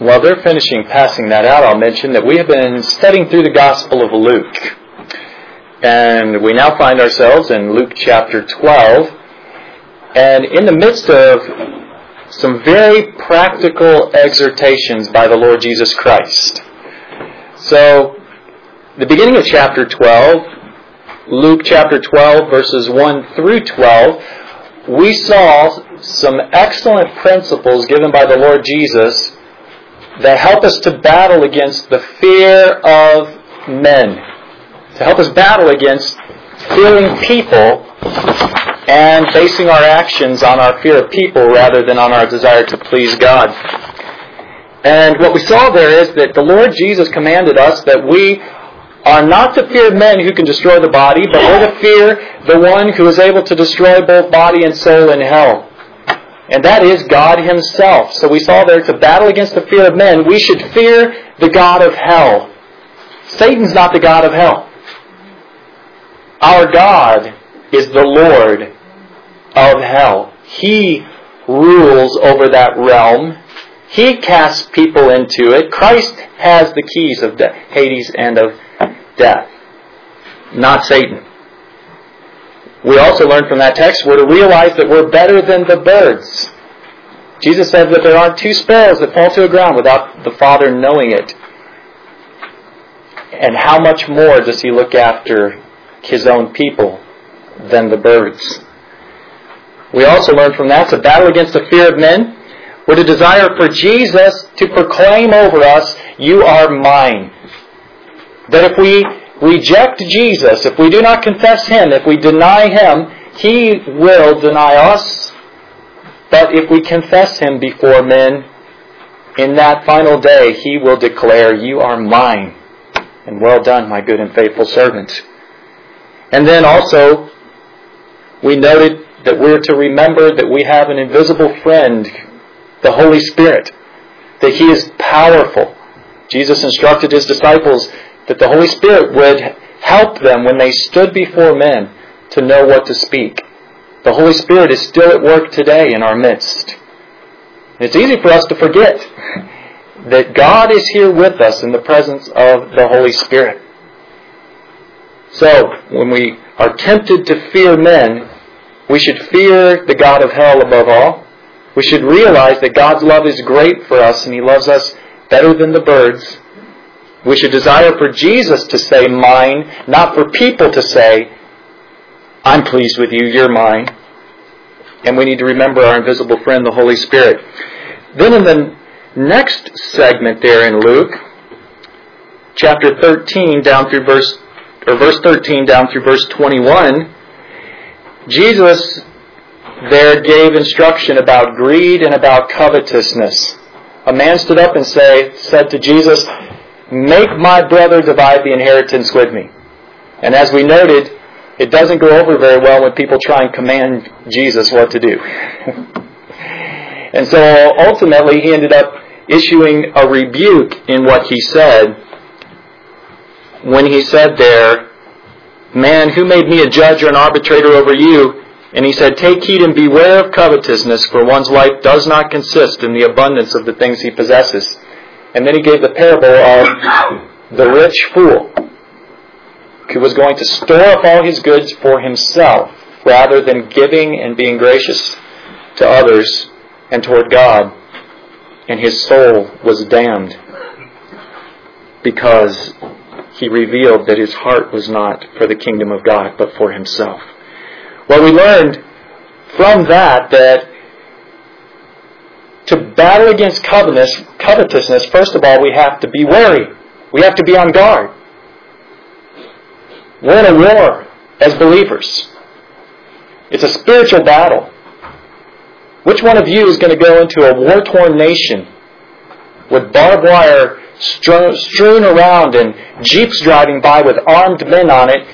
while they're finishing passing that out, I'll mention that we have been studying through the Gospel of Luke. And we now find ourselves in Luke chapter 12. And in the midst of some very practical exhortations by the Lord Jesus Christ. So, the beginning of chapter 12, Luke chapter 12, verses 1 through 12, we saw some excellent principles given by the Lord Jesus that help us to battle against the fear of men, to help us battle against fearing people and basing our actions on our fear of people rather than on our desire to please God. And what we saw there is that the Lord Jesus commanded us that we are not to fear men who can destroy the body, but we're to fear the one who is able to destroy both body and soul in hell. And that is God Himself. So we saw there to battle against the fear of men, we should fear the God of hell. Satan's not the God of hell. Our God is the Lord of hell. He rules over that realm. He casts people into it. Christ has the keys of Hades and of death, not Satan. We also learn from that text we're to realize that we're better than the birds. Jesus said that there aren't two sparrows that fall to the ground without the Father knowing it. And how much more does He look after His own people than the birds? We also learn from that to battle against the fear of men. We're to desire for Jesus to proclaim over us, You are mine. That if we reject Jesus, if we do not confess Him, if we deny Him, He will deny us. But if we confess Him before men, in that final day He will declare, You are mine. And well done, my good and faithful servant. And then also, we noted that we're to remember that we have an invisible friend, the Holy Spirit, that He is powerful. Jesus instructed His disciples that the Holy Spirit would help them when they stood before men to know what to speak. The Holy Spirit is still at work today in our midst. It's easy for us to forget that God is here with us in the presence of the Holy Spirit. So, when we are tempted to fear men, we should fear the God of hell above all. We should realize that God's love is great for us and He loves us better than the birds. We should desire for Jesus to say mine, not for people to say, I'm pleased with you, you're mine. And we need to remember our invisible friend, the Holy Spirit. Then in the next segment there in Luke, chapter 13 down through verse, or verse 13 down through verse 21, Jesus there gave instruction about greed and about covetousness. A man stood up and say, said to Jesus, Make my brother divide the inheritance with me. And as we noted, it doesn't go over very well when people try and command Jesus what to do. and so ultimately he ended up issuing a rebuke in what he said when he said there, Man, who made me a judge or an arbitrator over you? And he said, Take heed and beware of covetousness, for one's life does not consist in the abundance of the things he possesses. And then he gave the parable of the rich fool who was going to store up all his goods for himself rather than giving and being gracious to others and toward God. And his soul was damned because he revealed that his heart was not for the kingdom of God, but for himself. Well, we learned from that that to battle against covetousness, first of all, we have to be wary. We have to be on guard. We're in a war as believers. It's a spiritual battle. Which one of you is going to go into a war torn nation with barbed wire strewn around and jeeps driving by with armed men on it,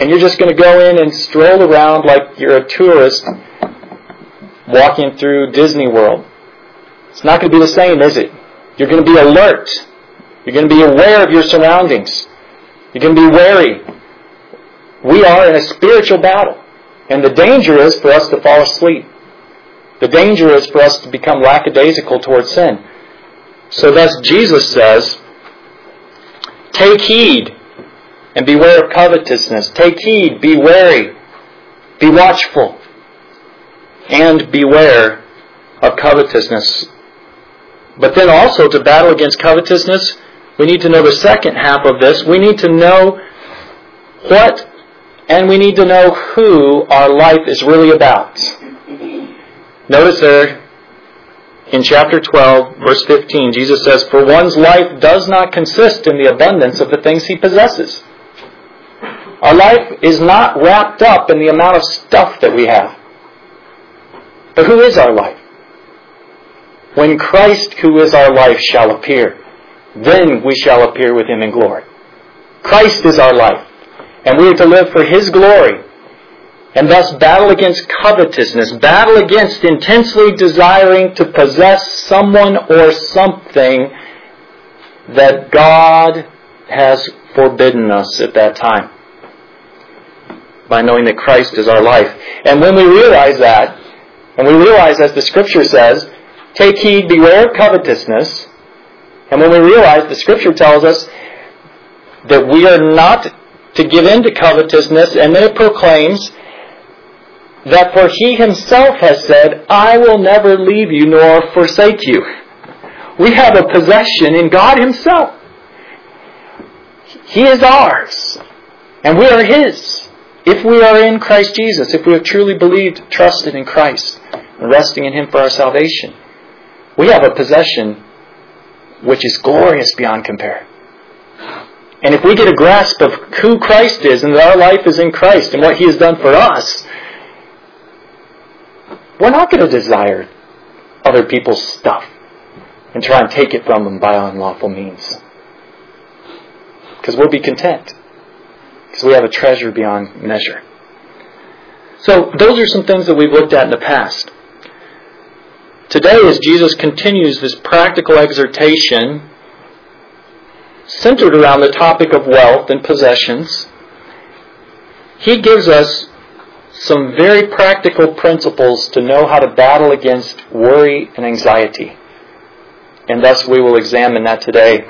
and you're just going to go in and stroll around like you're a tourist walking through Disney World? It's not going to be the same, is it? You're going to be alert. You're going to be aware of your surroundings. You're going to be wary. We are in a spiritual battle. And the danger is for us to fall asleep. The danger is for us to become lackadaisical towards sin. So thus Jesus says, Take heed and beware of covetousness. Take heed, be wary, be watchful, and beware of covetousness. But then also to battle against covetousness, we need to know the second half of this. We need to know what and we need to know who our life is really about. Notice there in chapter 12, verse 15, Jesus says, For one's life does not consist in the abundance of the things he possesses. Our life is not wrapped up in the amount of stuff that we have. But who is our life? When Christ, who is our life, shall appear, then we shall appear with him in glory. Christ is our life, and we are to live for his glory, and thus battle against covetousness, battle against intensely desiring to possess someone or something that God has forbidden us at that time by knowing that Christ is our life. And when we realize that, and we realize, as the scripture says, take heed, beware of covetousness, and when we realize the scripture tells us that we are not to give in to covetousness, and then it proclaims that for he himself has said, I will never leave you nor forsake you. We have a possession in God himself. He is ours, and we are his. If we are in Christ Jesus, if we have truly believed, trusted in Christ, and resting in Him for our salvation, we have a possession which is glorious beyond compare. And if we get a grasp of who Christ is and that our life is in Christ and what He has done for us, we're not going to desire other people's stuff and try and take it from them by unlawful means. Because we'll be content because we have a treasure beyond measure. So, those are some things that we've looked at in the past. Today, as Jesus continues this practical exhortation centered around the topic of wealth and possessions, he gives us some very practical principles to know how to battle against worry and anxiety. And thus we will examine that today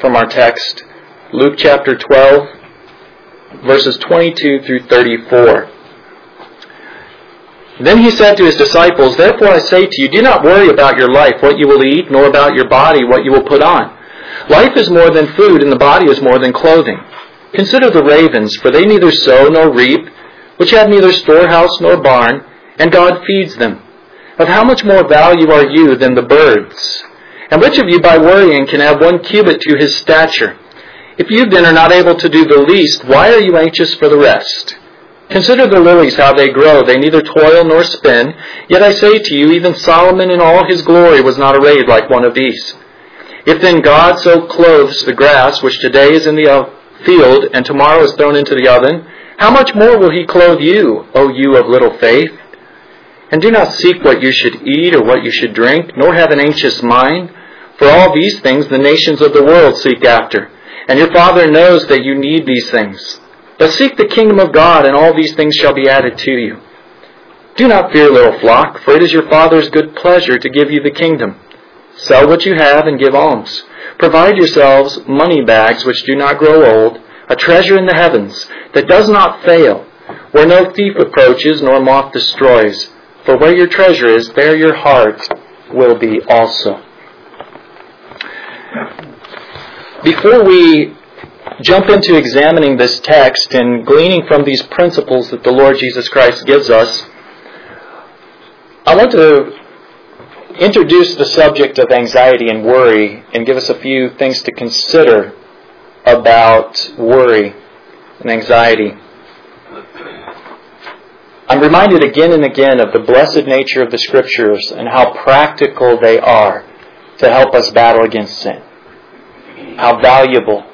from our text, Luke chapter 12, verses 22 through 34. Then he said to his disciples, Therefore I say to you, do not worry about your life, what you will eat, nor about your body, what you will put on. Life is more than food, and the body is more than clothing. Consider the ravens, for they neither sow nor reap, which have neither storehouse nor barn, and God feeds them. Of how much more value are you than the birds? And which of you by worrying can add one cubit to his stature? If you then are not able to do the least, why are you anxious for the rest? Consider the lilies, how they grow. They neither toil nor spin. Yet I say to you, even Solomon in all his glory was not arrayed like one of these. If then God so clothes the grass, which today is in the uh, field and tomorrow is thrown into the oven, how much more will he clothe you, O you of little faith? And do not seek what you should eat or what you should drink, nor have an anxious mind, for all these things the nations of the world seek after and your Father knows that you need these things. But seek the kingdom of God, and all these things shall be added to you. Do not fear, little flock, for it is your Father's good pleasure to give you the kingdom. Sell what you have and give alms. Provide yourselves money bags which do not grow old, a treasure in the heavens that does not fail, where no thief approaches nor moth destroys. For where your treasure is, there your heart will be also. Before we jump into examining this text and gleaning from these principles that the Lord Jesus Christ gives us, I want to introduce the subject of anxiety and worry and give us a few things to consider about worry and anxiety. I'm reminded again and again of the blessed nature of the Scriptures and how practical they are to help us battle against sin how valuable.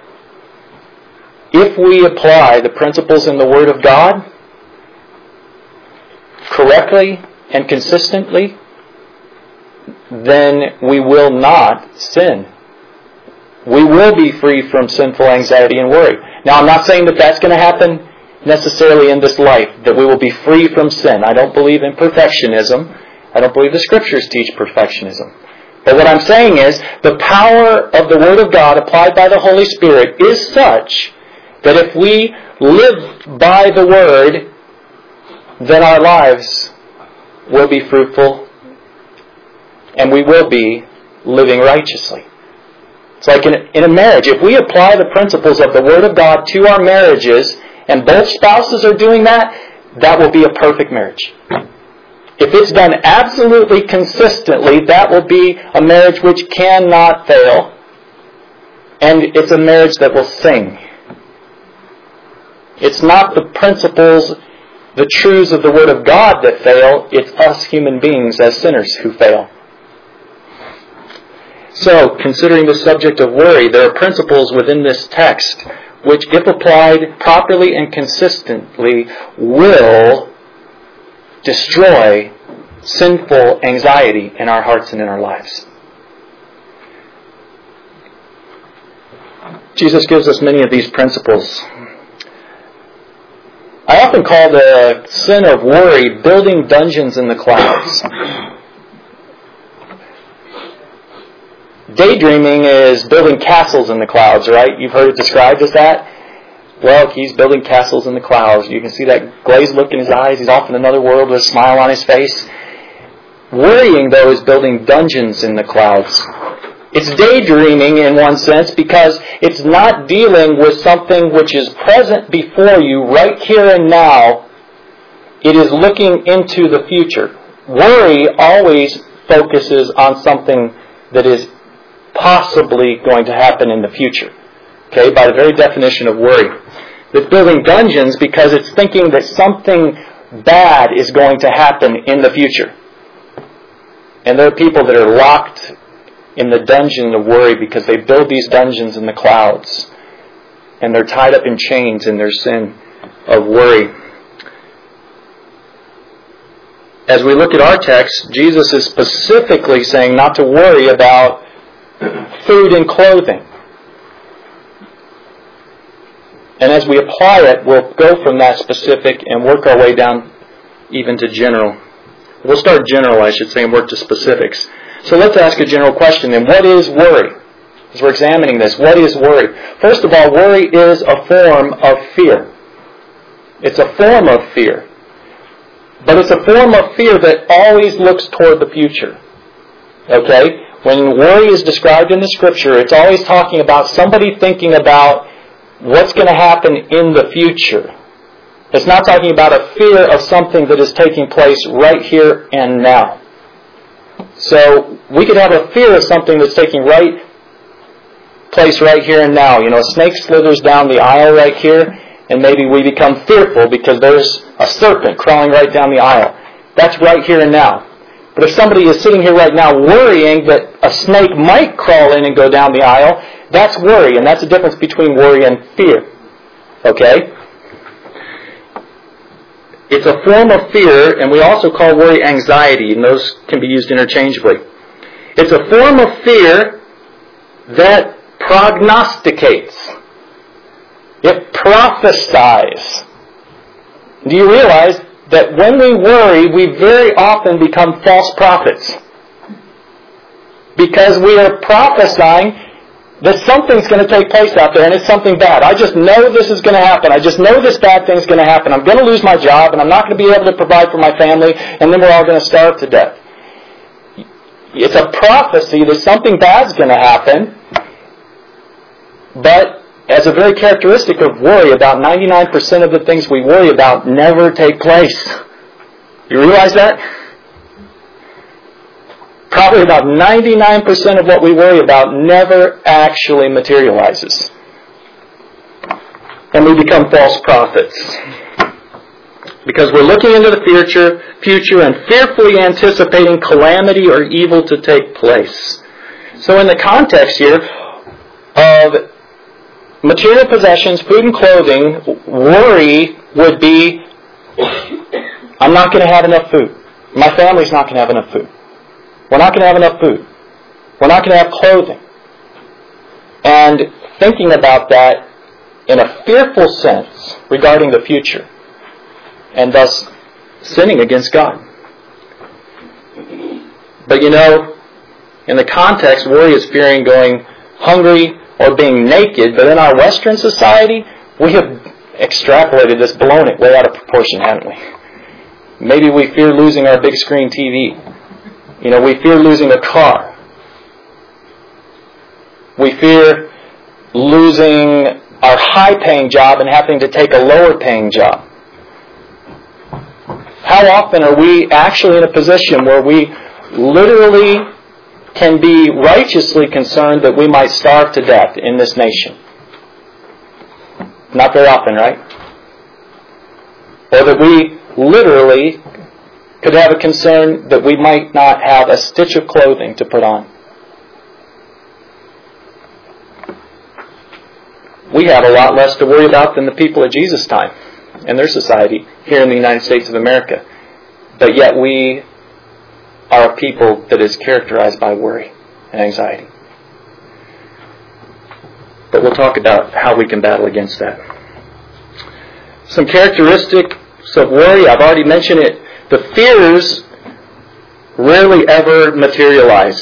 If we apply the principles in the Word of God correctly and consistently, then we will not sin. We will be free from sinful anxiety and worry. Now, I'm not saying that that's going to happen necessarily in this life, that we will be free from sin. I don't believe in perfectionism. I don't believe the Scriptures teach perfectionism. But what I'm saying is the power of the Word of God applied by the Holy Spirit is such that if we live by the Word, then our lives will be fruitful and we will be living righteously. It's like in, in a marriage. If we apply the principles of the Word of God to our marriages and both spouses are doing that, that will be a perfect marriage. If it's done absolutely consistently, that will be a marriage which cannot fail. And it's a marriage that will sing. It's not the principles, the truths of the Word of God that fail, it's us human beings as sinners who fail. So, considering the subject of worry, there are principles within this text which, if applied properly and consistently, will destroy sinful anxiety in our hearts and in our lives. Jesus gives us many of these principles. I often call the sin of worry building dungeons in the clouds. Daydreaming is building castles in the clouds, right? You've heard it described as that. Well, he's building castles in the clouds. You can see that glazed look in his eyes. He's off in another world with a smile on his face. Worrying, though, is building dungeons in the clouds. It's daydreaming in one sense because it's not dealing with something which is present before you right here and now. It is looking into the future. Worry always focuses on something that is possibly going to happen in the future. Okay, by the very definition of worry. It's building dungeons because it's thinking that something bad is going to happen in the future. And there are people that are locked in the dungeon of worry because they build these dungeons in the clouds. And they're tied up in chains in their sin of worry. As we look at our text, Jesus is specifically saying not to worry about food and clothing. And as we apply it, we'll go from that specific and work our way down even to general. We'll start general, I should say, and work to specifics. So let's ask a general question then. What is worry? As we're examining this, what is worry? First of all, worry is a form of fear. It's a form of fear. But it's a form of fear that always looks toward the future. Okay? When worry is described in the scripture, it's always talking about somebody thinking about what's going to happen in the future. It's not talking about a fear of something that is taking place right here and now. So we could have a fear of something that's taking right place right here and now. You know, a snake slithers down the aisle right here, and maybe we become fearful because there's a serpent crawling right down the aisle. That's right here and now. But if somebody is sitting here right now worrying that a snake might crawl in and go down the aisle, that's worry, and that's the difference between worry and fear. Okay? It's a form of fear, and we also call worry anxiety, and those can be used interchangeably. It's a form of fear that prognosticates. It prophesies. Do you realize that when we worry, we very often become false prophets? Because we are prophesying that something's going to take place out there and it's something bad. I just know this is going to happen. I just know this bad thing's going to happen. I'm going to lose my job and I'm not going to be able to provide for my family and then we're all going to starve to death. It's a prophecy that something bad's going to happen, but as a very characteristic of worry, about 99% of the things we worry about never take place. You realize that? Probably about 99% of what we worry about never actually materializes. And we become false prophets. Because we're looking into the future, future and fearfully anticipating calamity or evil to take place. So in the context here of material possessions, food and clothing, worry would be, I'm not going to have enough food. My family's not going to have enough food. We're not going to have enough food. We're not going to have clothing. And thinking about that in a fearful sense regarding the future, and thus sinning against God. But you know, In the context, worry is fearing going hungry or being naked, but in our Western society, we have extrapolated this, blown it way out of proportion, haven't we? Maybe we fear losing our big screen TV. You know, we fear losing a car. We fear losing our high paying job and having to take a lower paying job. How often are we actually in a position where we literally can be righteously concerned that we might starve to death in this nation? Not very often, right? Or that we literally could have a concern that we might not have a stitch of clothing to put on. We have a lot less to worry about than the people of Jesus' time and their society here in the United States of America. But yet we are a people that is characterized by worry and anxiety. But we'll talk about how we can battle against that. Some characteristics of worry, I've already mentioned it. The fears rarely ever materialize.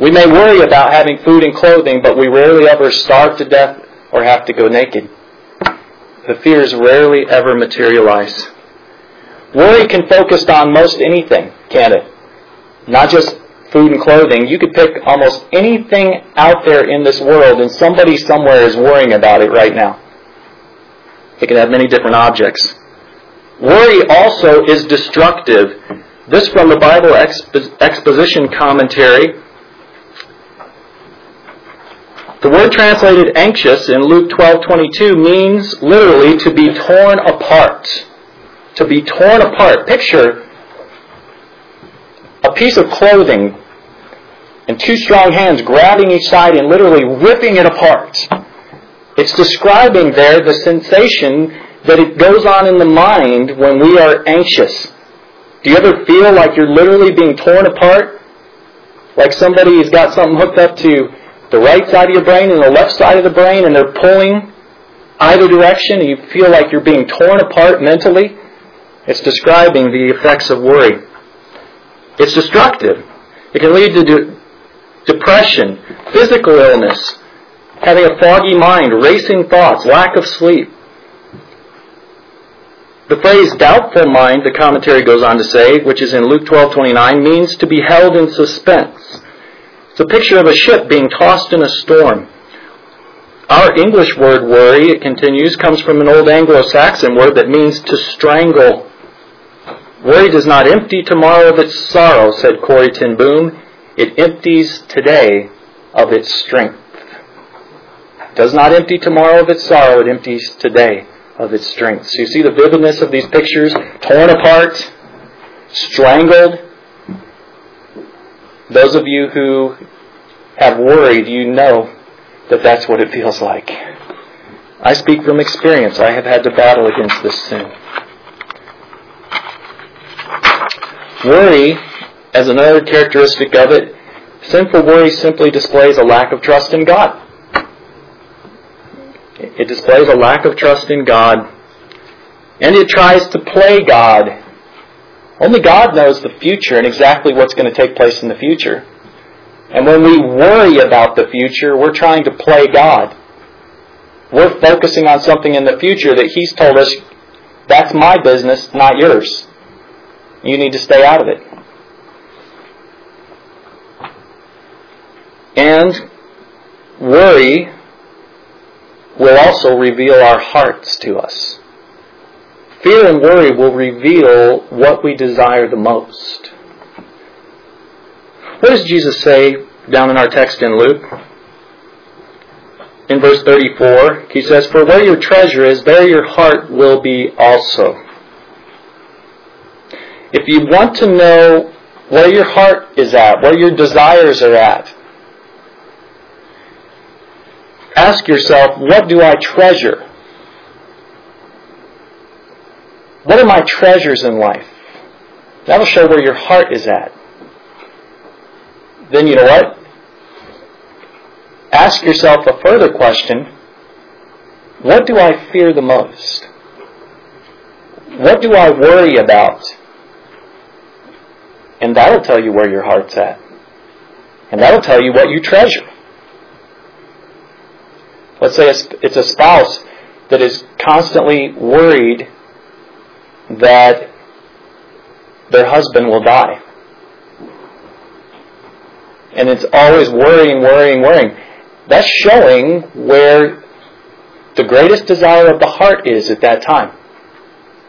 We may worry about having food and clothing, but we rarely ever starve to death or have to go naked. The fears rarely ever materialize. Worry can focus on most anything, can it? Not just food and clothing. You could pick almost anything out there in this world, and somebody somewhere is worrying about it right now. It can have many different objects. Worry also is destructive. This from the Bible Expo- Exposition Commentary. The word translated anxious in Luke 12:22 means literally to be torn apart. To be torn apart. Picture a piece of clothing and two strong hands grabbing each side and literally ripping it apart. It's describing there the sensation that it goes on in the mind when we are anxious. Do you ever feel like you're literally being torn apart? Like somebody's got something hooked up to the right side of your brain and the left side of the brain and they're pulling either direction and you feel like you're being torn apart mentally? It's describing the effects of worry. It's destructive. It can lead to de- depression, physical illness, having a foggy mind, racing thoughts, lack of sleep. The phrase doubtful mind, the commentary goes on to say, which is in Luke 12:29, means to be held in suspense. It's a picture of a ship being tossed in a storm. Our English word worry, it continues, comes from an old Anglo-Saxon word that means to strangle. Worry does not empty tomorrow of its sorrow, said Corrie ten Boom. It empties today of its strength. It does not empty tomorrow of its sorrow, it empties today of its strength. So you see the vividness of these pictures torn apart, strangled. Those of you who have worried, you know that that's what it feels like. I speak from experience. I have had to battle against this sin. Worry, as another characteristic of it, sinful worry simply displays a lack of trust in God. It displays a lack of trust in God. And it tries to play God. Only God knows the future and exactly what's going to take place in the future. And when we worry about the future, we're trying to play God. We're focusing on something in the future that He's told us, that's my business, not yours. You need to stay out of it. And worry will also reveal our hearts to us. Fear and worry will reveal what we desire the most. What does Jesus say down in our text in Luke? In verse 34, he says, For where your treasure is, there your heart will be also. If you want to know where your heart is at, where your desires are at, ask yourself, what do I treasure? What are my treasures in life? That'll show where your heart is at. Then you know what? Ask yourself a further question. What do I fear the most? What do I worry about? And that'll tell you where your heart's at. And that'll tell you what you treasure. Let's say it's a spouse that is constantly worried that their husband will die. And it's always worrying, worrying, worrying. That's showing where the greatest desire of the heart is at that time.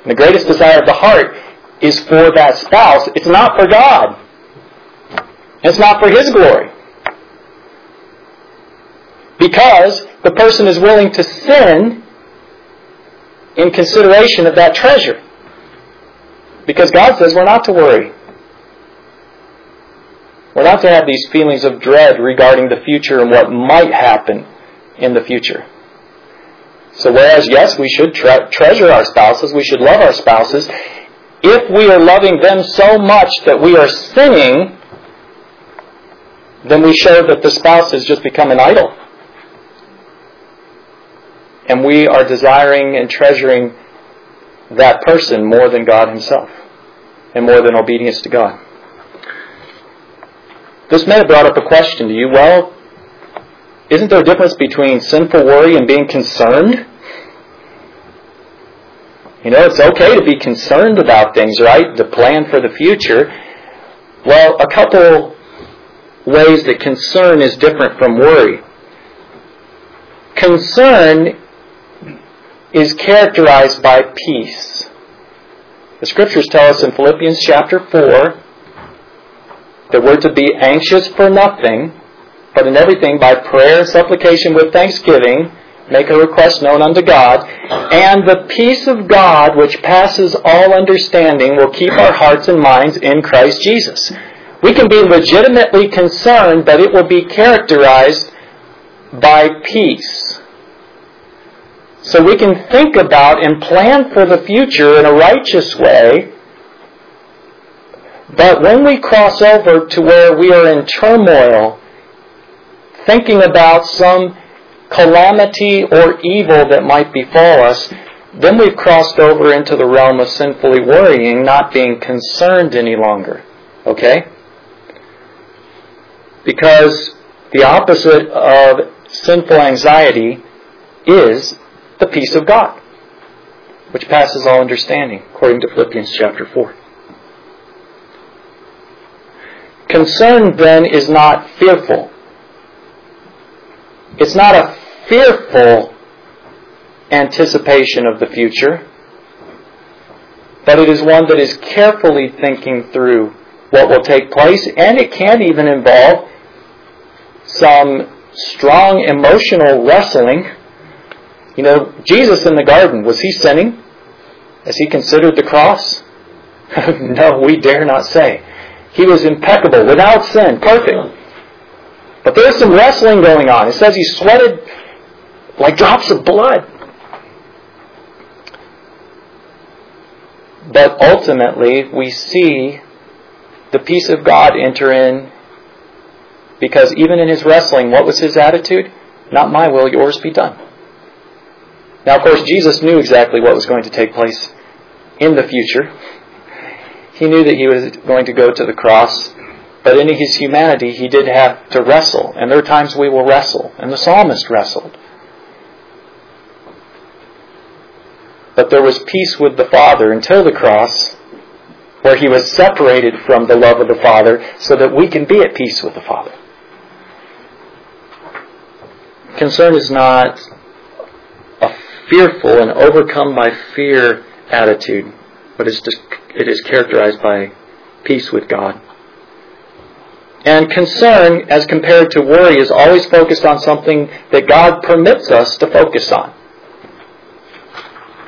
And the greatest desire of the heart is for that spouse. It's not for God. It's not for His glory. Because the person is willing to sin in consideration of that treasure. Because God says we're not to worry. We're not to have these feelings of dread regarding the future and what might happen in the future. So whereas, yes, we should tre- treasure our spouses, we should love our spouses, if we are loving them so much that we are sinning, then we show that the spouse has just become an idol. And we are desiring and treasuring that person more than God Himself and more than obedience to God. This may have brought up a question to you. Well, isn't there a difference between sinful worry and being concerned? You know, it's okay to be concerned about things, right? To plan for the future. Well, a couple ways that concern is different from worry. Concern is characterized by peace. The scriptures tell us in Philippians chapter 4 that we're to be anxious for nothing, but in everything by prayer, and supplication with thanksgiving, make a request known unto God, and the peace of God which passes all understanding will keep our hearts and minds in Christ Jesus. We can be legitimately concerned, but it will be characterized by peace. So we can think about and plan for the future in a righteous way. But when we cross over to where we are in turmoil, thinking about some calamity or evil that might befall us, then we've crossed over into the realm of sinfully worrying, not being concerned any longer. Okay? Because the opposite of sinful anxiety is the peace of God, which passes all understanding, according to Philippians chapter 4. Concern then is not fearful. It's not a fearful anticipation of the future, but it is one that is carefully thinking through what will take place, and it can even involve some strong emotional wrestling you know, Jesus in the garden, was he sinning as he considered the cross? no, we dare not say. He was impeccable, without sin, perfect. But there's some wrestling going on. It says he sweated like drops of blood. But ultimately, we see the peace of God enter in because even in his wrestling, what was his attitude? Not my will, yours be done. Now, of course, Jesus knew exactly what was going to take place in the future. He knew that he was going to go to the cross, but in his humanity, he did have to wrestle. And there are times we will wrestle, and the psalmist wrestled. But there was peace with the Father until the cross, where he was separated from the love of the Father so that we can be at peace with the Father. Concern is not fearful and overcome by fear attitude, but it's just, it is characterized by peace with God. And concern, as compared to worry, is always focused on something that God permits us to focus on.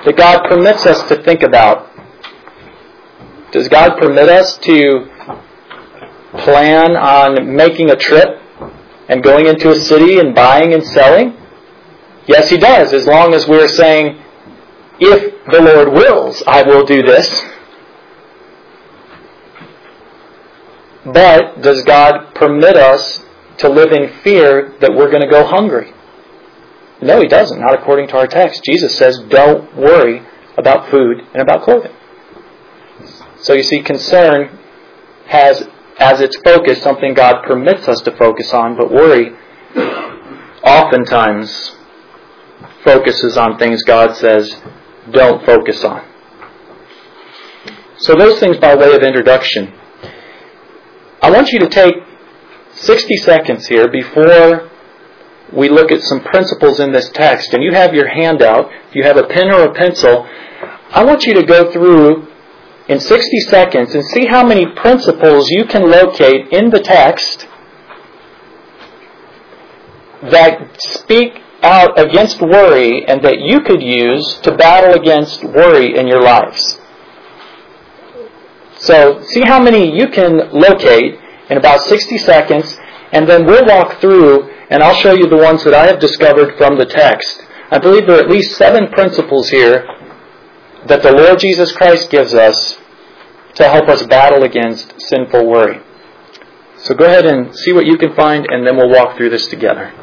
That God permits us to think about. Does God permit us to plan on making a trip and going into a city and buying and selling? Yes, He does, as long as we're saying, if the Lord wills, I will do this. But does God permit us to live in fear that we're going to go hungry? No, He doesn't, not according to our text. Jesus says, don't worry about food and about clothing. So you see, concern has as its focus something God permits us to focus on, but worry oftentimes focuses on things God says don't focus on. So, those things by way of introduction. I want you to take 60 seconds here before we look at some principles in this text. And you have your handout, if you have a pen or a pencil, I want you to go through in 60 seconds and see how many principles you can locate in the text that speak out against worry and that you could use to battle against worry in your lives. So, see how many you can locate in about 60 seconds, and then we'll walk through and I'll show you the ones that I have discovered from the text. I believe there are at least seven principles here that the Lord Jesus Christ gives us to help us battle against sinful worry. So go ahead and see what you can find, and then we'll walk through this together.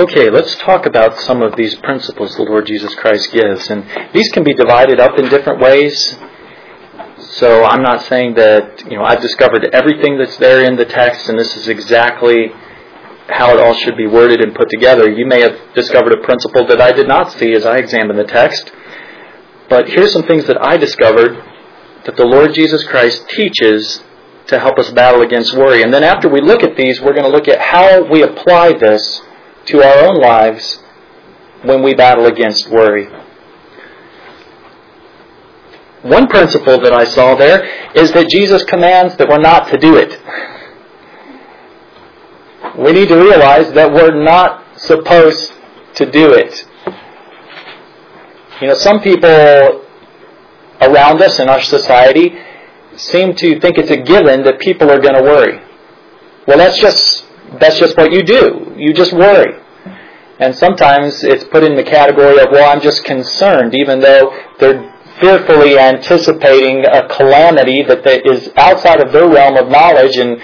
Okay, let's talk about some of these principles the Lord Jesus Christ gives. And these can be divided up in different ways. So I'm not saying that, you know, I've discovered everything that's there in the text and this is exactly how it all should be worded and put together. You may have discovered a principle that I did not see as I examined the text. But here's some things that I discovered that the Lord Jesus Christ teaches to help us battle against worry. And then after we look at these, we're going to look at how we apply this to our own lives when we battle against worry. One principle that I saw there is that Jesus commands that we're not to do it. We need to realize that we're not supposed to do it. You know, some people around us in our society seem to think it's a given that people are going to worry. Well, that's just that's just what you do. You just worry. And sometimes it's put in the category of, well, I'm just concerned, even though they're fearfully anticipating a calamity that is outside of their realm of knowledge, and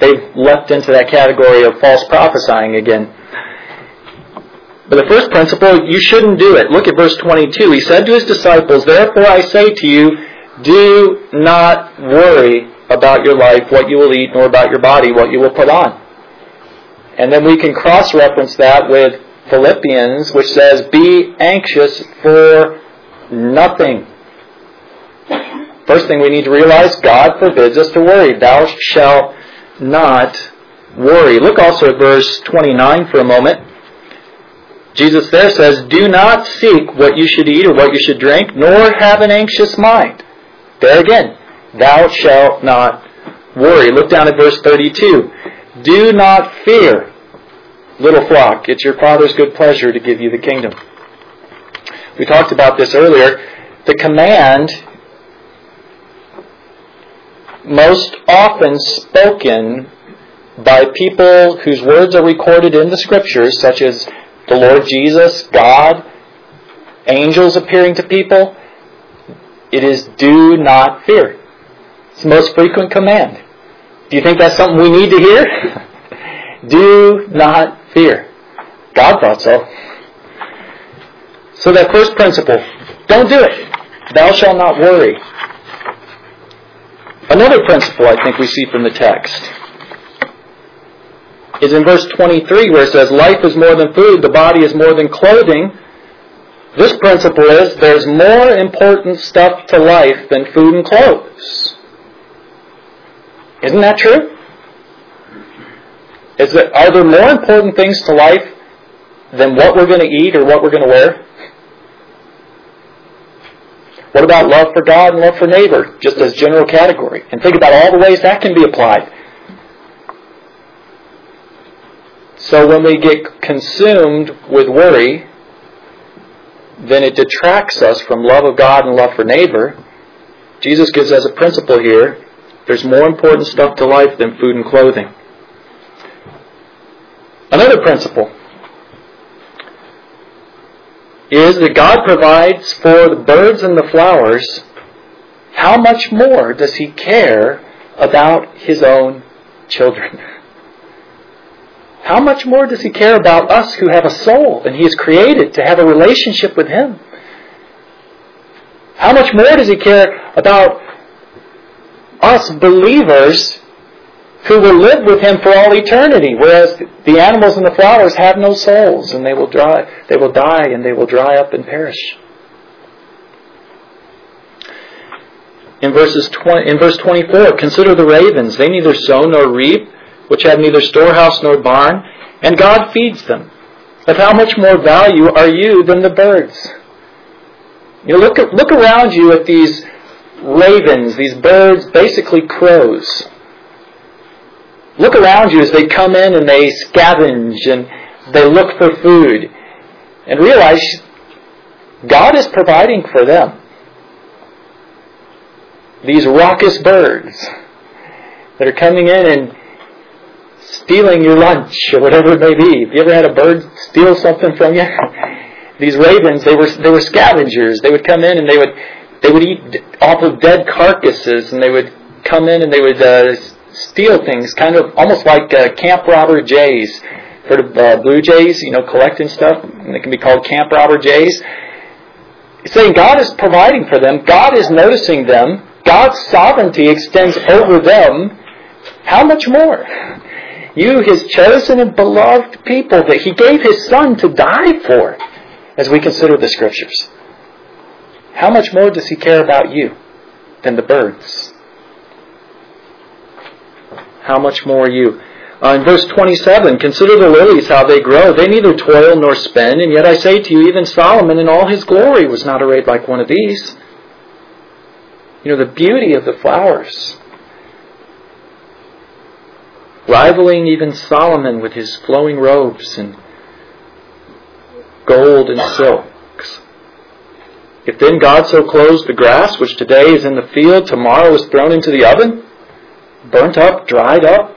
they've leapt into that category of false prophesying again. But the first principle, you shouldn't do it. Look at verse 22. He said to his disciples, Therefore I say to you, do not worry about your life, what you will eat, nor about your body, what you will put on. And then we can cross reference that with Philippians, which says, Be anxious for nothing. First thing we need to realize God forbids us to worry. Thou shalt not worry. Look also at verse 29 for a moment. Jesus there says, Do not seek what you should eat or what you should drink, nor have an anxious mind. There again, thou shalt not worry. Look down at verse 32. Do not fear, little flock. It's your Father's good pleasure to give you the kingdom. We talked about this earlier. The command, most often spoken by people whose words are recorded in the Scriptures, such as the Lord Jesus, God, angels appearing to people, it is do not fear. It's the most frequent command. Do you think that's something we need to hear? do not fear. God thought so. So that first principle, don't do it. Thou shalt not worry. Another principle I think we see from the text. is in verse 23 where it says, Life is more than food, the body is more than clothing. This principle is there's more important stuff to life than food and clothes. Isn't that true? Is that are there more important things to life than what we're going to eat or what we're going to wear? What about love for God and love for neighbor, just as general category? And think about all the ways that can be applied. So when we get consumed with worry, then it detracts us from love of God and love for neighbor. Jesus gives us a principle here. There's more important stuff to life than food and clothing. Another principle is that God provides for the birds and the flowers. How much more does He care about His own children? How much more does He care about us who have a soul and He is created to have a relationship with Him? How much more does He care about us believers who will live with Him for all eternity, whereas the animals and the flowers have no souls and they will dry, they will die and they will dry up and perish. In verses 20, in verse 24, consider the ravens. They neither sow nor reap, which have neither storehouse nor barn, and God feeds them. Of how much more value are you than the birds? You look, look around you at these ravens, these birds, basically crows. Look around you as they come in and they scavenge and they look for food. And realize God is providing for them. These raucous birds that are coming in and stealing your lunch or whatever it may be. Have you ever had a bird steal something from you? These ravens, they were they were scavengers. They would come in and they would they would eat off of dead carcasses, and they would come in and they would uh, steal things, kind of almost like uh, camp robber jays. Heard of uh, blue jays? You know, collecting stuff. And they can be called camp robber jays. He's saying God is providing for them. God is noticing them. God's sovereignty extends over them. How much more? You, His chosen and beloved people that He gave His Son to die for, as we consider the Scriptures. How much more does He care about you than the birds? How much more you? Uh, in verse 27, consider the lilies, how they grow. They neither toil nor spin, and yet I say to you, even Solomon in all his glory was not arrayed like one of these. You know, the beauty of the flowers, rivaling even Solomon with his flowing robes and gold and silks. If then God so clothes the grass, which today is in the field, tomorrow is thrown into the oven, burnt up, dried up,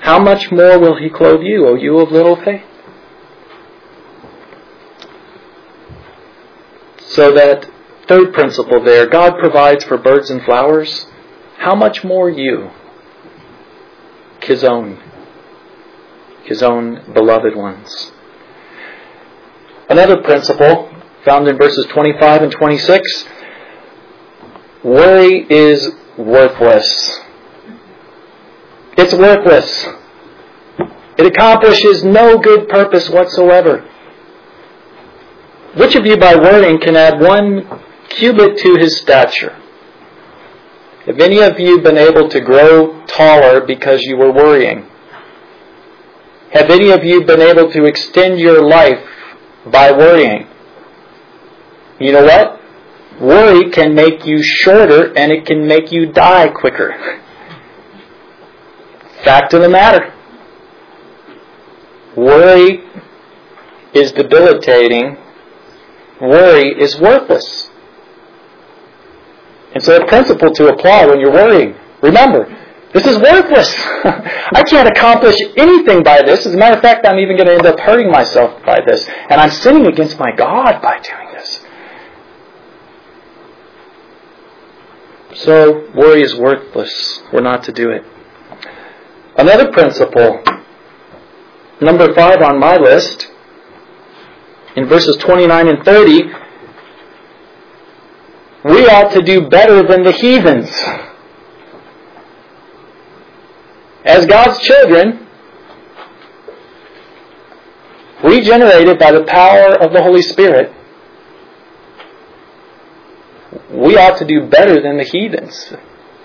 how much more will he clothe you, O you of little faith? So that third principle there, God provides for birds and flowers. How much more you, his own, his own beloved ones. Another principle found in verses 25 and 26 worry is worthless. It's worthless. It accomplishes no good purpose whatsoever. Which of you by worrying can add one cubit to his stature? Have any of you been able to grow taller because you were worrying? Have any of you been able to extend your life by worrying? You know what? Worry can make you shorter and it can make you die quicker. Fact of the matter. Worry is debilitating. Worry is worthless. And so a principle to apply when you're worrying. Remember, this is worthless. I can't accomplish anything by this. As a matter of fact, I'm even going to end up hurting myself by this. And I'm sinning against my God by doing this. So worry is worthless. We're not to do it. Another principle, number five on my list, in verses 29 and 30, we ought to do better than the heathens. As God's children, regenerated by the power of the Holy Spirit, we ought to do better than the heathens.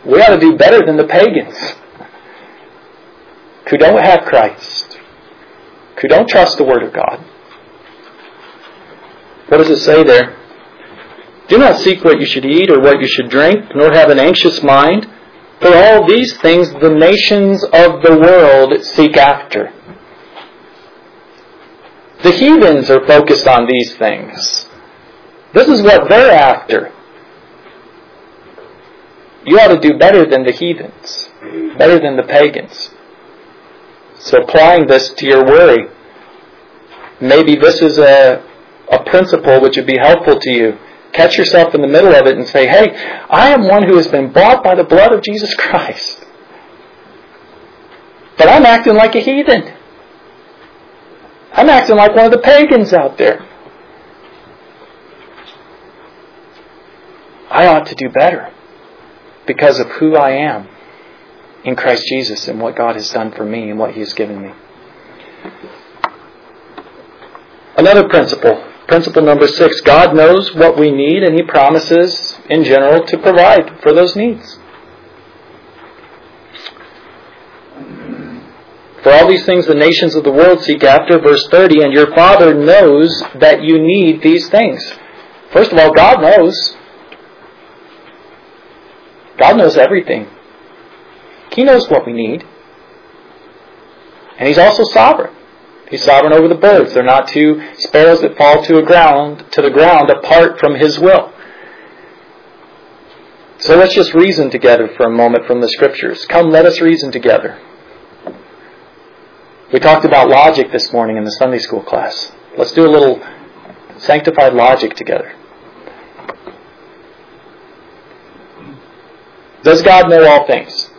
We ought to do better than the pagans who don't have Christ, who don't trust the Word of God. What does it say there? Do not seek what you should eat or what you should drink, nor have an anxious mind. For all these things the nations of the world seek after. The heathens are focused on these things. This is what they're after. You ought to do better than the heathens, better than the pagans. So applying this to your worry, maybe this is a, a principle which would be helpful to you. Catch yourself in the middle of it and say, hey, I am one who has been bought by the blood of Jesus Christ. But I'm acting like a heathen. I'm acting like one of the pagans out there. I ought to do better because of who I am in Christ Jesus and what God has done for me and what He has given me. Another principle, principle number six God knows what we need and He promises, in general, to provide for those needs. For all these things the nations of the world seek after, verse 30, and your Father knows that you need these things. First of all, God knows. God knows everything. He knows what we need. And He's also sovereign. He's sovereign over the birds. They're not two sparrows that fall to, ground, to the ground apart from His will. So let's just reason together for a moment from the Scriptures. Come, let us reason together. We talked about logic this morning in the Sunday school class. Let's do a little sanctified logic together. Does God know all things?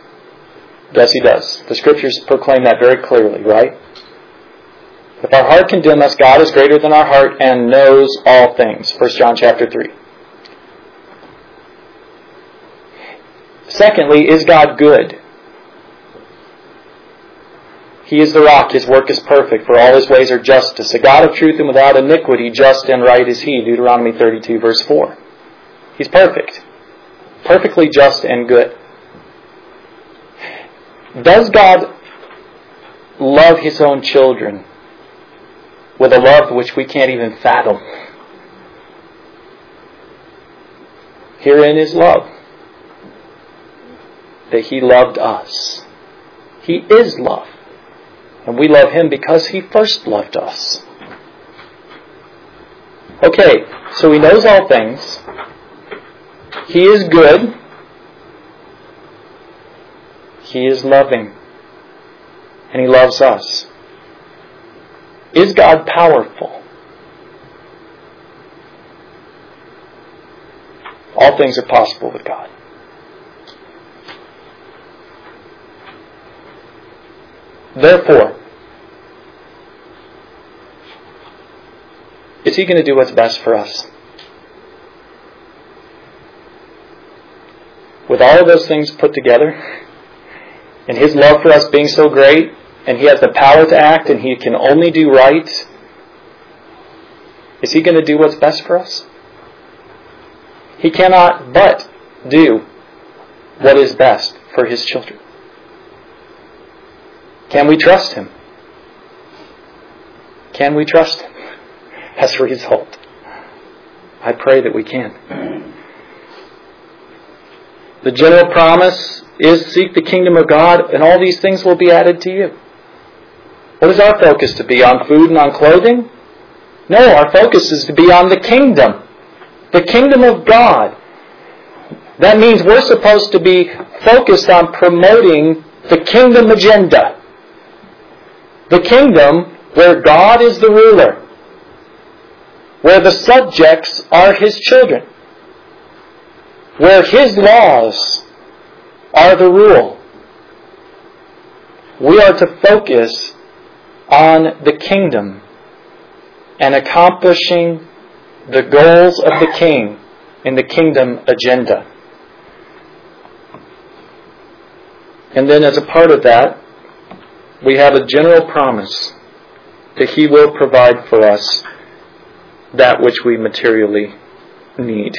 Yes, He does. The Scriptures proclaim that very clearly, right? If our heart condemn us, God is greater than our heart and knows all things. 1 John chapter 3. Secondly, is God good? He is the rock, his work is perfect, for all his ways are justice. A God of truth and without iniquity, just and right is he. Deuteronomy 32, verse 4. He's perfect. Perfectly just and good. Does God love his own children with a love which we can't even fathom? Herein is love. That he loved us. He is love. And we love Him because He first loved us. Okay, so He knows all things. He is good. He is loving. And He loves us. Is God powerful? All things are possible with God. Therefore, is He going to do what's best for us? With all of those things put together, and His love for us being so great, and He has the power to act, and He can only do right, is He going to do what's best for us? He cannot but do what is best for His children. Can we trust Him? Can we trust Him? As a result, I pray that we can. The general promise is seek the kingdom of God, and all these things will be added to you. What is our focus to be on food and on clothing? No, our focus is to be on the kingdom. The kingdom of God. That means we're supposed to be focused on promoting the kingdom agenda. The kingdom where God is the ruler, where the subjects are his children, where his laws are the rule. We are to focus on the kingdom and accomplishing the goals of the king in the kingdom agenda. And then, as a part of that, we have a general promise that He will provide for us that which we materially need.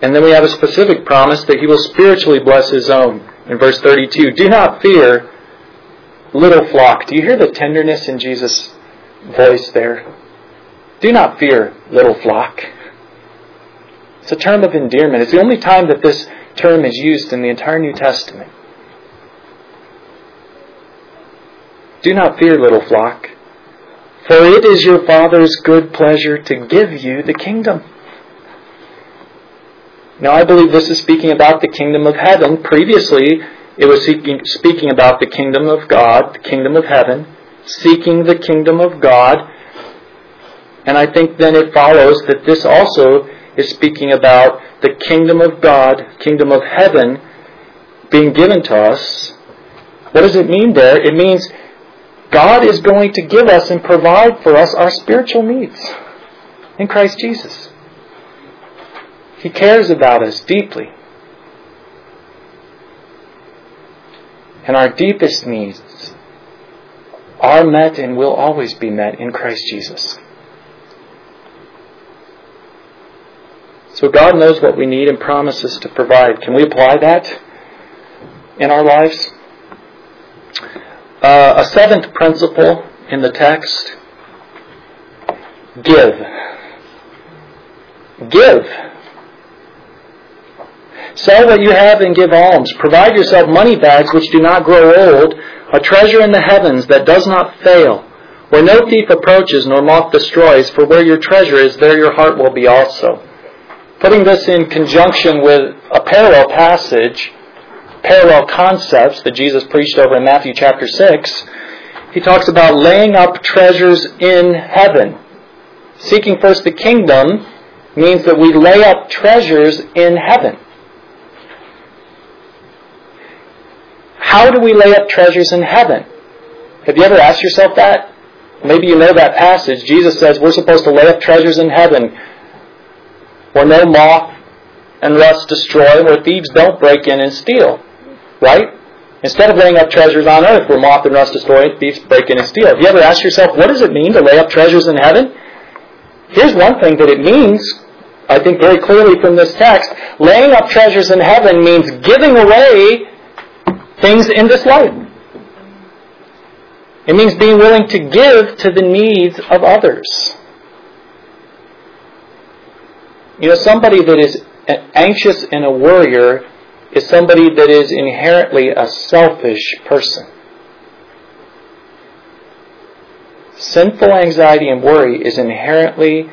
And then we have a specific promise that He will spiritually bless His own. In verse 32, do not fear, little flock. Do you hear the tenderness in Jesus' voice there? Do not fear, little flock. It's a term of endearment. It's the only time that this term is used in the entire New Testament. Do not fear, little flock, for it is your Father's good pleasure to give you the kingdom. Now, I believe this is speaking about the kingdom of heaven. Previously, it was speaking about the kingdom of God, the kingdom of heaven, seeking the kingdom of God. And I think then it follows that this also is speaking about the kingdom of God, kingdom of heaven, being given to us. What does it mean there? It means God is going to give us and provide for us our spiritual needs in Christ Jesus. He cares about us deeply. And our deepest needs are met and will always be met in Christ Jesus. So God knows what we need and promises to provide. Can we apply that in our lives? Uh, a seventh principle in the text give. Give. Sell what you have and give alms. Provide yourself money bags which do not grow old, a treasure in the heavens that does not fail, where no thief approaches nor moth destroys, for where your treasure is, there your heart will be also. Putting this in conjunction with a parallel passage, parallel concepts that Jesus preached over in Matthew chapter 6, he talks about laying up treasures in heaven. Seeking first the kingdom means that we lay up treasures in heaven. How do we lay up treasures in heaven? Have you ever asked yourself that? Maybe you know that passage. Jesus says we're supposed to lay up treasures in heaven where no moth and rust destroy, where thieves don't break in and steal. Right? Instead of laying up treasures on earth where moth and rust destroy, thieves break in and steal. Have you ever asked yourself, what does it mean to lay up treasures in heaven? Here's one thing that it means, I think very clearly from this text. Laying up treasures in heaven means giving away things in this life. It means being willing to give to the needs of others. You know, somebody that is anxious and a worrier is somebody that is inherently a selfish person. Sinful anxiety and worry is inherently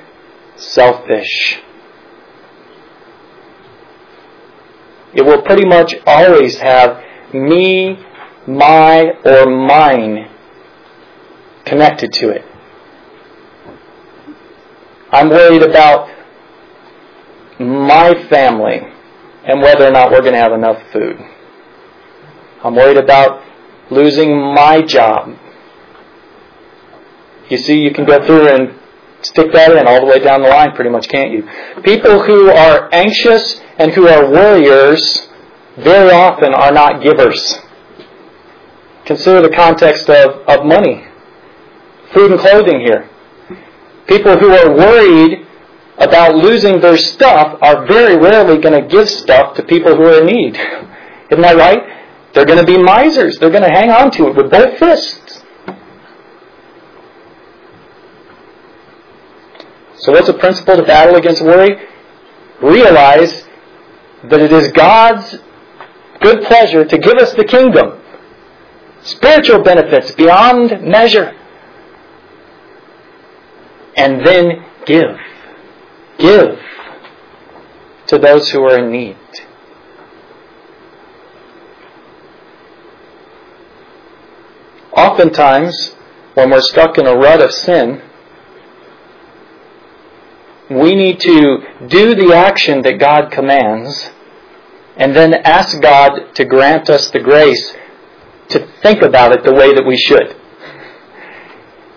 selfish. It will pretty much always have me, my, or mine connected to it. I'm worried about my family and whether or not we're going to have enough food. I'm worried about losing my job. You see, you can go through and stick that in all the way down the line pretty much, can't you? People who are anxious and who are worriers very often are not givers. Consider the context of, of money, food and clothing here. People who are worried about losing their stuff are very rarely going to give stuff to people who are in need. Isn't that right? They're going to be misers. They're going to hang on to it with both fists. So what's the principle to battle against worry? Realize that it is God's good pleasure to give us the kingdom. Spiritual benefits beyond measure. And then give. Give to those who are in need. Oftentimes, when we're stuck in a rut of sin, we need to do the action that God commands and then ask God to grant us the grace to think about it the way that we should.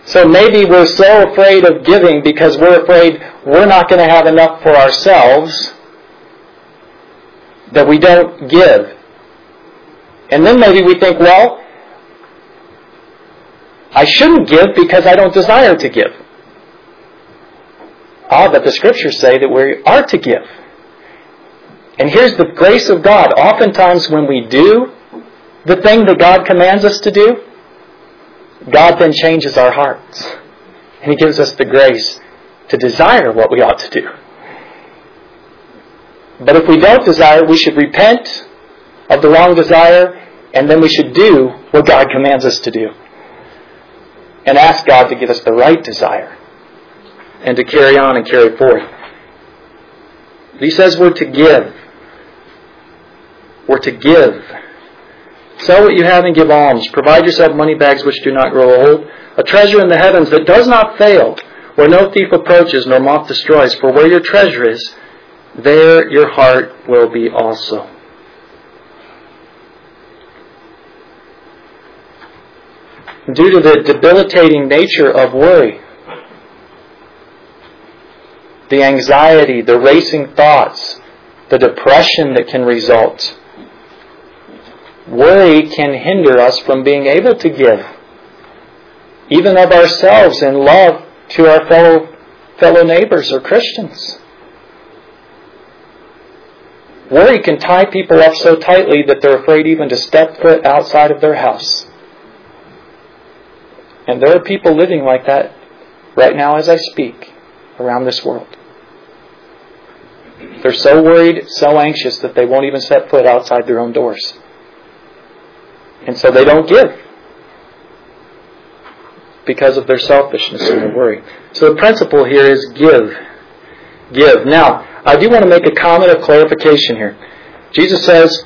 So maybe we're so afraid of giving because we're afraid we're not going to have enough for ourselves that we don't give. And then maybe we think, well, I shouldn't give because I don't desire to give. Ah, but the scriptures say that we are to give. And here's the grace of God. Oftentimes when we do the thing that God commands us to do, God then changes our hearts. And He gives us the grace to desire what we ought to do. But if we don't desire, we should repent of the wrong desire, and then we should do what God commands us to do. And ask God to give us the right desire and to carry on and carry forth. He says we're to give. We're to give. Sell what you have and give alms. Provide yourself money bags which do not grow old, a treasure in the heavens that does not fail, where no thief approaches nor moth destroys. For where your treasure is, there your heart will be also. Due to the debilitating nature of worry, the anxiety, the racing thoughts, the depression that can result, worry can hinder us from being able to give, even of ourselves in love to our fellow, fellow neighbors or Christians. Worry can tie people up so tightly that they're afraid even to step foot outside of their house. And there are people living like that right now as I speak around this world. They're so worried, so anxious that they won't even set foot outside their own doors. And so they don't give because of their selfishness and their worry. So the principle here is give. Give. Now, I do want to make a comment of clarification here. Jesus says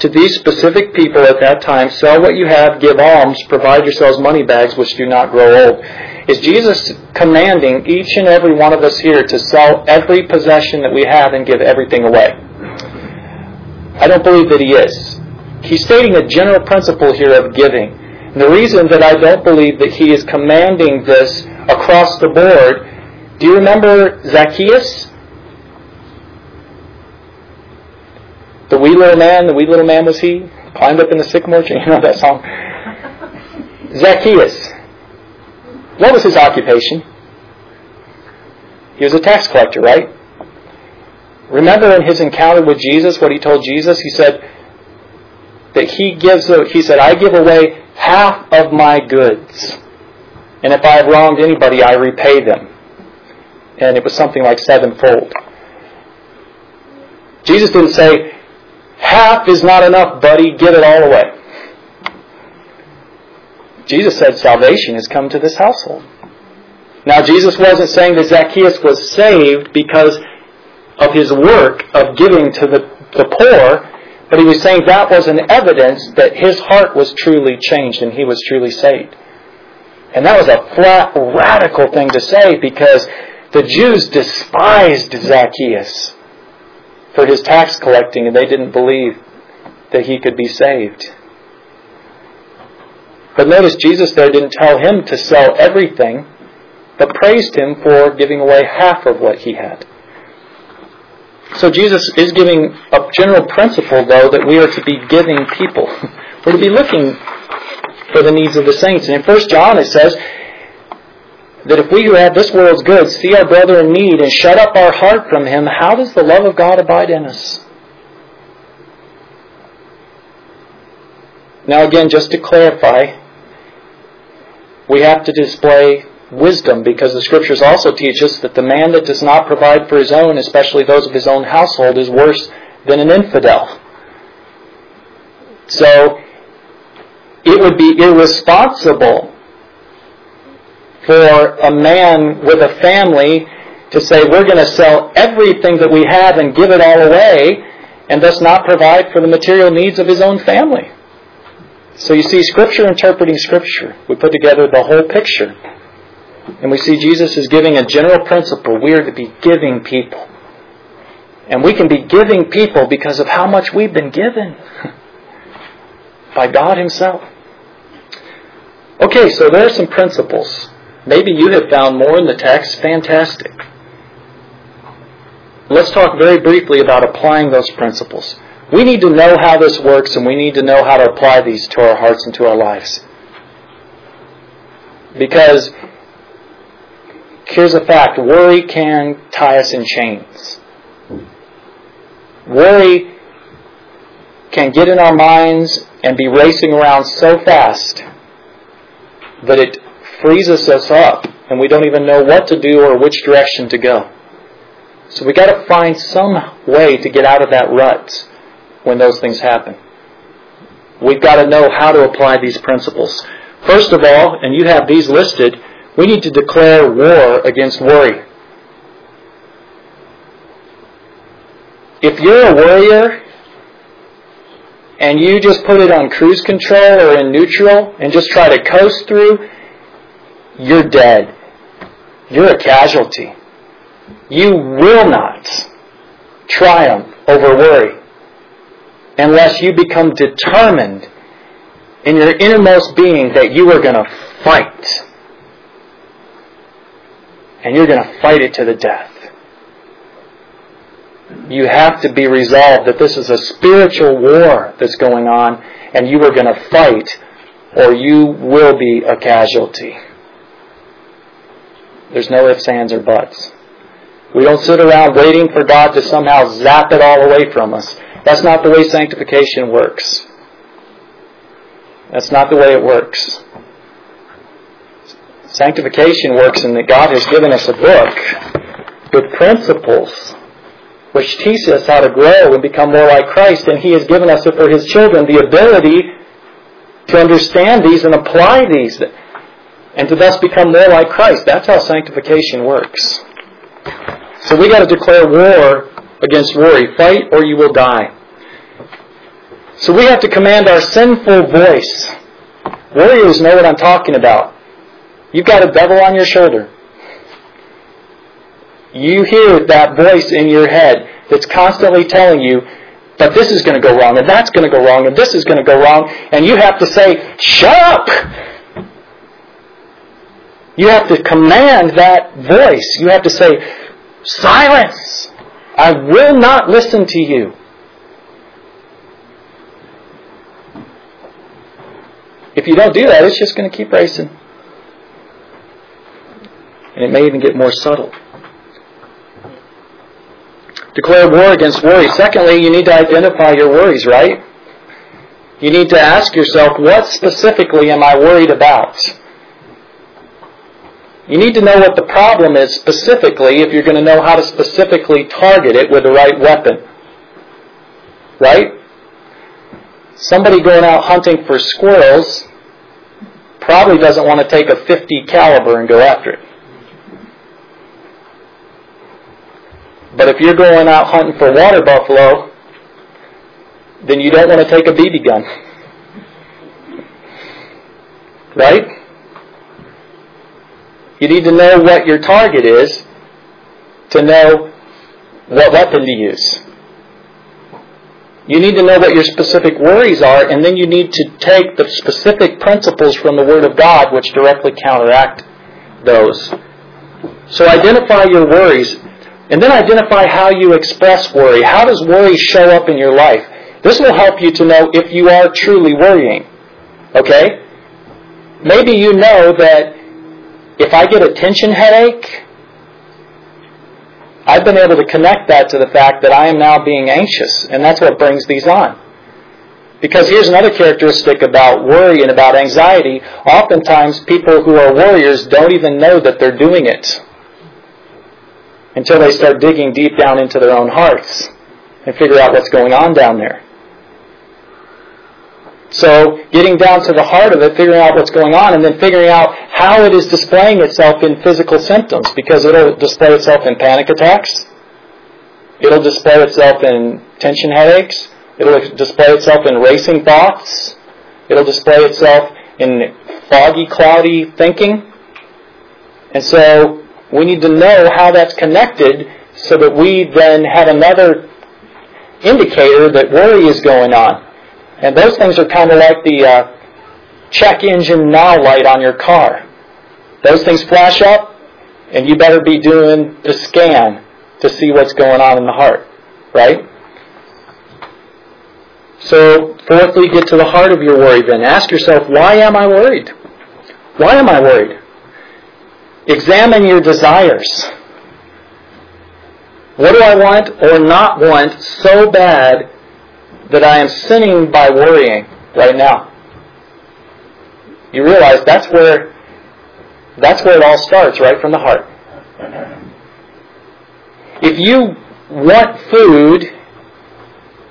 to these specific people at that time, sell what you have, give alms, provide yourselves money bags which do not grow old. Is Jesus commanding each and every one of us here to sell every possession that we have and give everything away? I don't believe that he is. He's stating a general principle here of giving. And the reason that I don't believe that he is commanding this across the board, do you remember Zacchaeus? The wee little man, the wee little man was he? Climbed up in the sycamore tree. You know that song? Zacchaeus. What was his occupation? He was a tax collector, right? Remember in his encounter with Jesus, what he told Jesus? He said that he gives, he said, I give away half of my goods. And if I have wronged anybody, I repay them. And it was something like sevenfold. Jesus didn't say, half is not enough, buddy, give it all away. Jesus said salvation has come to this household. Now, Jesus wasn't saying that Zacchaeus was saved because of his work of giving to the, the poor, but he was saying that was an evidence that his heart was truly changed and he was truly saved. And that was a flat, radical thing to say because the Jews despised Zacchaeus for his tax collecting and they didn't believe that he could be saved. But notice Jesus there didn't tell him to sell everything, but praised him for giving away half of what he had. So Jesus is giving a general principle, though, that we are to be giving people. We're to be looking for the needs of the saints. And in 1 John it says that if we who have this world's goods see our brother in need and shut up our heart from him, how does the love of God abide in us? Now again, just to clarify, we have to display wisdom because the scriptures also teach us that the man that does not provide for his own, especially those of his own household, is worse than an infidel. So, it would be irresponsible for a man with a family to say, we're going to sell everything that we have and give it all away, and thus not provide for the material needs of his own family. So you see, Scripture interpreting Scripture. We put together the whole picture. And we see Jesus is giving a general principle. We are to be giving people. And we can be giving people because of how much we've been given by God Himself. Okay, so there are some principles. Maybe you have found more in the text. Fantastic. Let's talk very briefly about applying those principles. We need to know how this works and we need to know how to apply these to our hearts and to our lives. Because here's a fact worry can tie us in chains. Worry can get in our minds and be racing around so fast that it freezes us up and we don't even know what to do or which direction to go. So we got to find some way to get out of that rut when those things happen. We've got to know how to apply these principles. First of all, and you have these listed, we need to declare war against worry. If you're a worrier and you just put it on cruise control or in neutral and just try to coast through, you're dead. You're a casualty. You will not triumph over worry unless you become determined in your innermost being that you are going to fight. And you're going to fight it to the death. You have to be resolved that this is a spiritual war that's going on and you are going to fight or you will be a casualty. There's no ifs, ands, or buts. We don't sit around waiting for God to somehow zap it all away from us. That's not the way sanctification works. That's not the way it works. Sanctification works in that God has given us a book with principles which teach us how to grow and become more like Christ, and He has given us for His children the ability to understand these and apply these and to thus become more like Christ. That's how sanctification works. So we got to declare war against worry. Fight or you will die. So we have to command our sinful voice. Warriors know what I'm talking about. You've got a devil on your shoulder. You hear that voice in your head that's constantly telling you, but this is going to go wrong, and that's going to go wrong, and this is going to go wrong, and you have to say, shut up! You have to command that voice. You have to say, silence! I will not listen to you. If you don't do that, it's just going to keep racing. And it may even get more subtle. Declare war against worry. Secondly, you need to identify your worries, right? You need to ask yourself, what specifically am I worried about? You need to know what the problem is specifically if you're going to know how to specifically target it with the right weapon. Right? Somebody going out hunting for squirrels probably doesn't want to take a 50 caliber and go after it. But if you're going out hunting for water buffalo, then you don't want to take a BB gun. Right? You need to know what your target is to know what weapon to use. You need to know what your specific worries are, and then you need to take the specific principles from the Word of God which directly counteract those. So identify your worries, and then identify how you express worry. How does worry show up in your life? This will help you to know if you are truly worrying. Okay? Maybe you know that if I get a tension headache, I've been able to connect that to the fact that I am now being anxious, and that's what brings these on. Because here's another characteristic about worry and about anxiety. Oftentimes, people who are worriers don't even know that they're doing it until they start digging deep down into their own hearts and figure out what's going on down there. So, getting down to the heart of it, figuring out what's going on, and then figuring out how it is displaying itself in physical symptoms, because it'll display itself in panic attacks, it'll display itself in tension headaches, it'll display itself in racing thoughts, it'll display itself in foggy, cloudy thinking. And so, we need to know how that's connected so that we then have another indicator that worry is going on. And those things are kind of like the uh, check engine now light on your car. Those things flash up, and you better be doing the scan to see what's going on in the heart, right? So, fourthly, get to the heart of your worry then. Ask yourself, why am I worried? Why am I worried? Examine your desires. What do I want or not want so bad that I am sinning by worrying right now? You realize that's where that's where it all starts, right from the heart. If you want food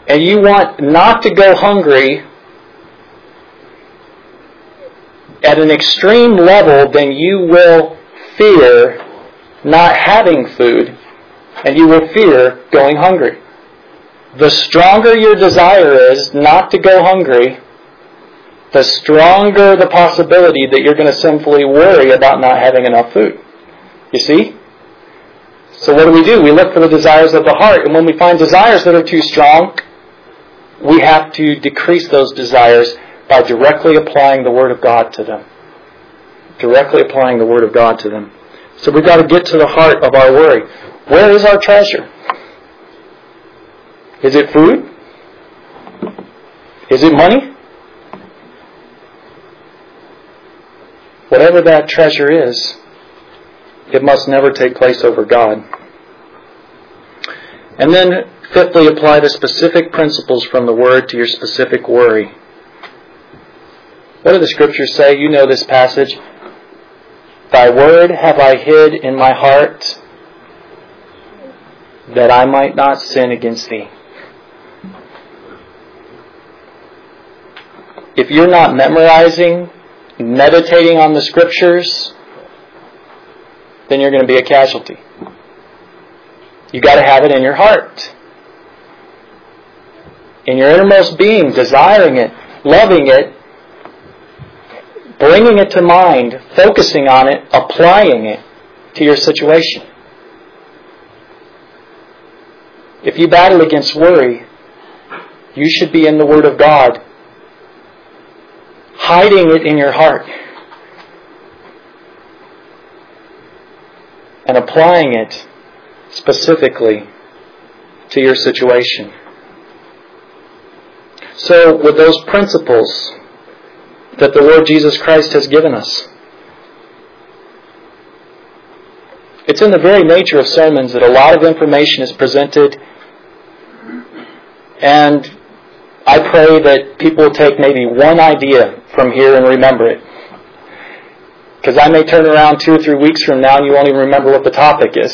and you want not to go hungry at an extreme level, then you will fear not having food and you will fear going hungry. The stronger your desire is not to go hungry, the stronger the possibility that you're going to sinfully worry about not having enough food. You see? So what do we do? We look for the desires of the heart, and when we find desires that are too strong, we have to decrease those desires by directly applying the Word of God to them. Directly applying the Word of God to them. So we've got to get to the heart of our worry. Where is our treasure? Is it food? Is it money? Whatever that treasure is, it must never take place over God. And then, fifthly, apply the specific principles from the Word to your specific worry. What do the Scriptures say? You know this passage. Thy word have I hid in my heart that I might not sin against thee. If you're not memorizing, meditating on the Scriptures, then you're going to be a casualty. You've got to have it in your heart. In your innermost being, desiring it, loving it, bringing it to mind, focusing on it, applying it to your situation. If you battle against worry, you should be in the Word of God, hiding it in your heart, and applying it specifically to your situation. So, with those principles, that the Lord Jesus Christ has given us. It's in the very nature of sermons that a lot of information is presented, and I pray that people will take maybe one idea from here and remember it. Because I may turn around two or three weeks from now and you won't even remember what the topic is.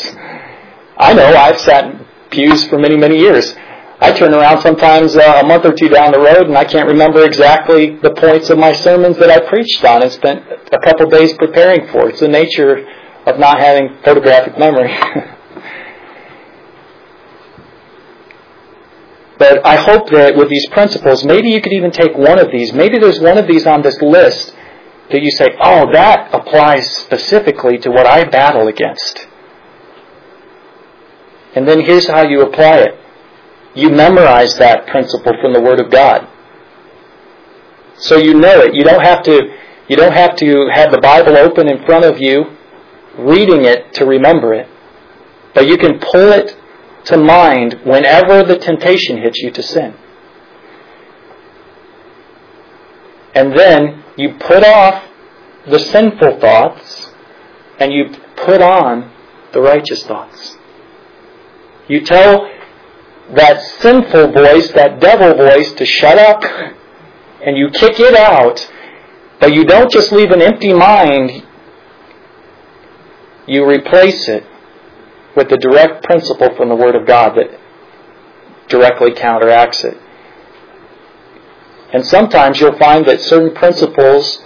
I know, I've sat in pews for many, many years. I turn around sometimes uh, a month or two down the road and I can't remember exactly the points of my sermons that I preached on and spent a couple days preparing for. It's the nature of not having photographic memory. but I hope that with these principles, maybe you could even take one of these. Maybe there's one of these on this list that you say, oh, that applies specifically to what I battle against. And then here's how you apply it you memorize that principle from the Word of God. So you know it. You don't have to you don't have to have the Bible open in front of you, reading it to remember it. But you can pull it to mind whenever the temptation hits you to sin. And then you put off the sinful thoughts and you put on the righteous thoughts. You tell that sinful voice, that devil voice, to shut up and you kick it out, but you don't just leave an empty mind, you replace it with the direct principle from the Word of God that directly counteracts it. And sometimes you'll find that certain principles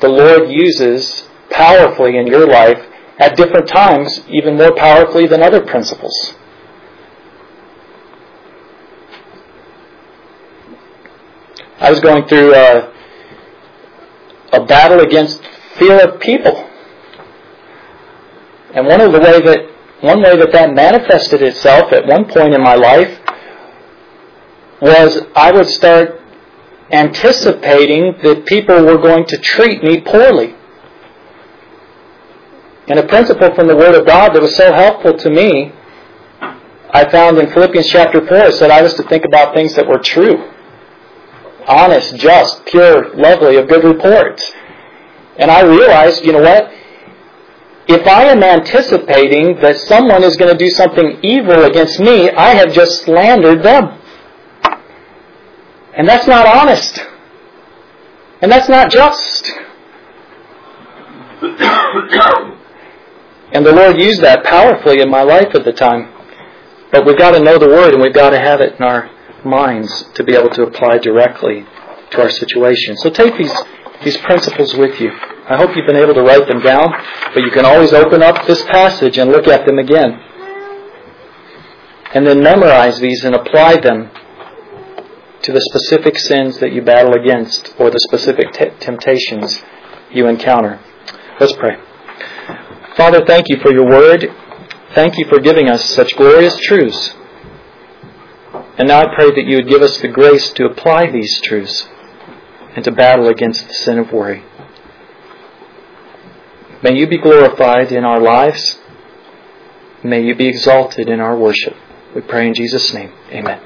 the Lord uses powerfully in your life at different times, even more powerfully than other principles. I was going through a, a battle against fear of people. And one of the way that one way that that manifested itself at one point in my life was I would start anticipating that people were going to treat me poorly. And a principle from the Word of God that was so helpful to me, I found in Philippians chapter 4, it said I was to think about things that were true honest, just, pure, lovely, of good report. And I realized, you know what? if I am anticipating that someone is going to do something evil against me, I have just slandered them. And that's not honest. And that's not just. and the Lord used that powerfully in my life at the time. But we've got to know the Word and we've got to have it in our minds to be able to apply directly to our situation. So take these, these principles with you. I hope you've been able to write them down, but you can always open up this passage and look at them again. And then memorize these and apply them to the specific sins that you battle against or the specific t- temptations you encounter. Let's pray. Father, thank you for your word. Thank you for giving us such glorious truths. And now I pray that you would give us the grace to apply these truths and to battle against the sin of worry. May you be glorified in our lives. May you be exalted in our worship. We pray in Jesus' name. Amen.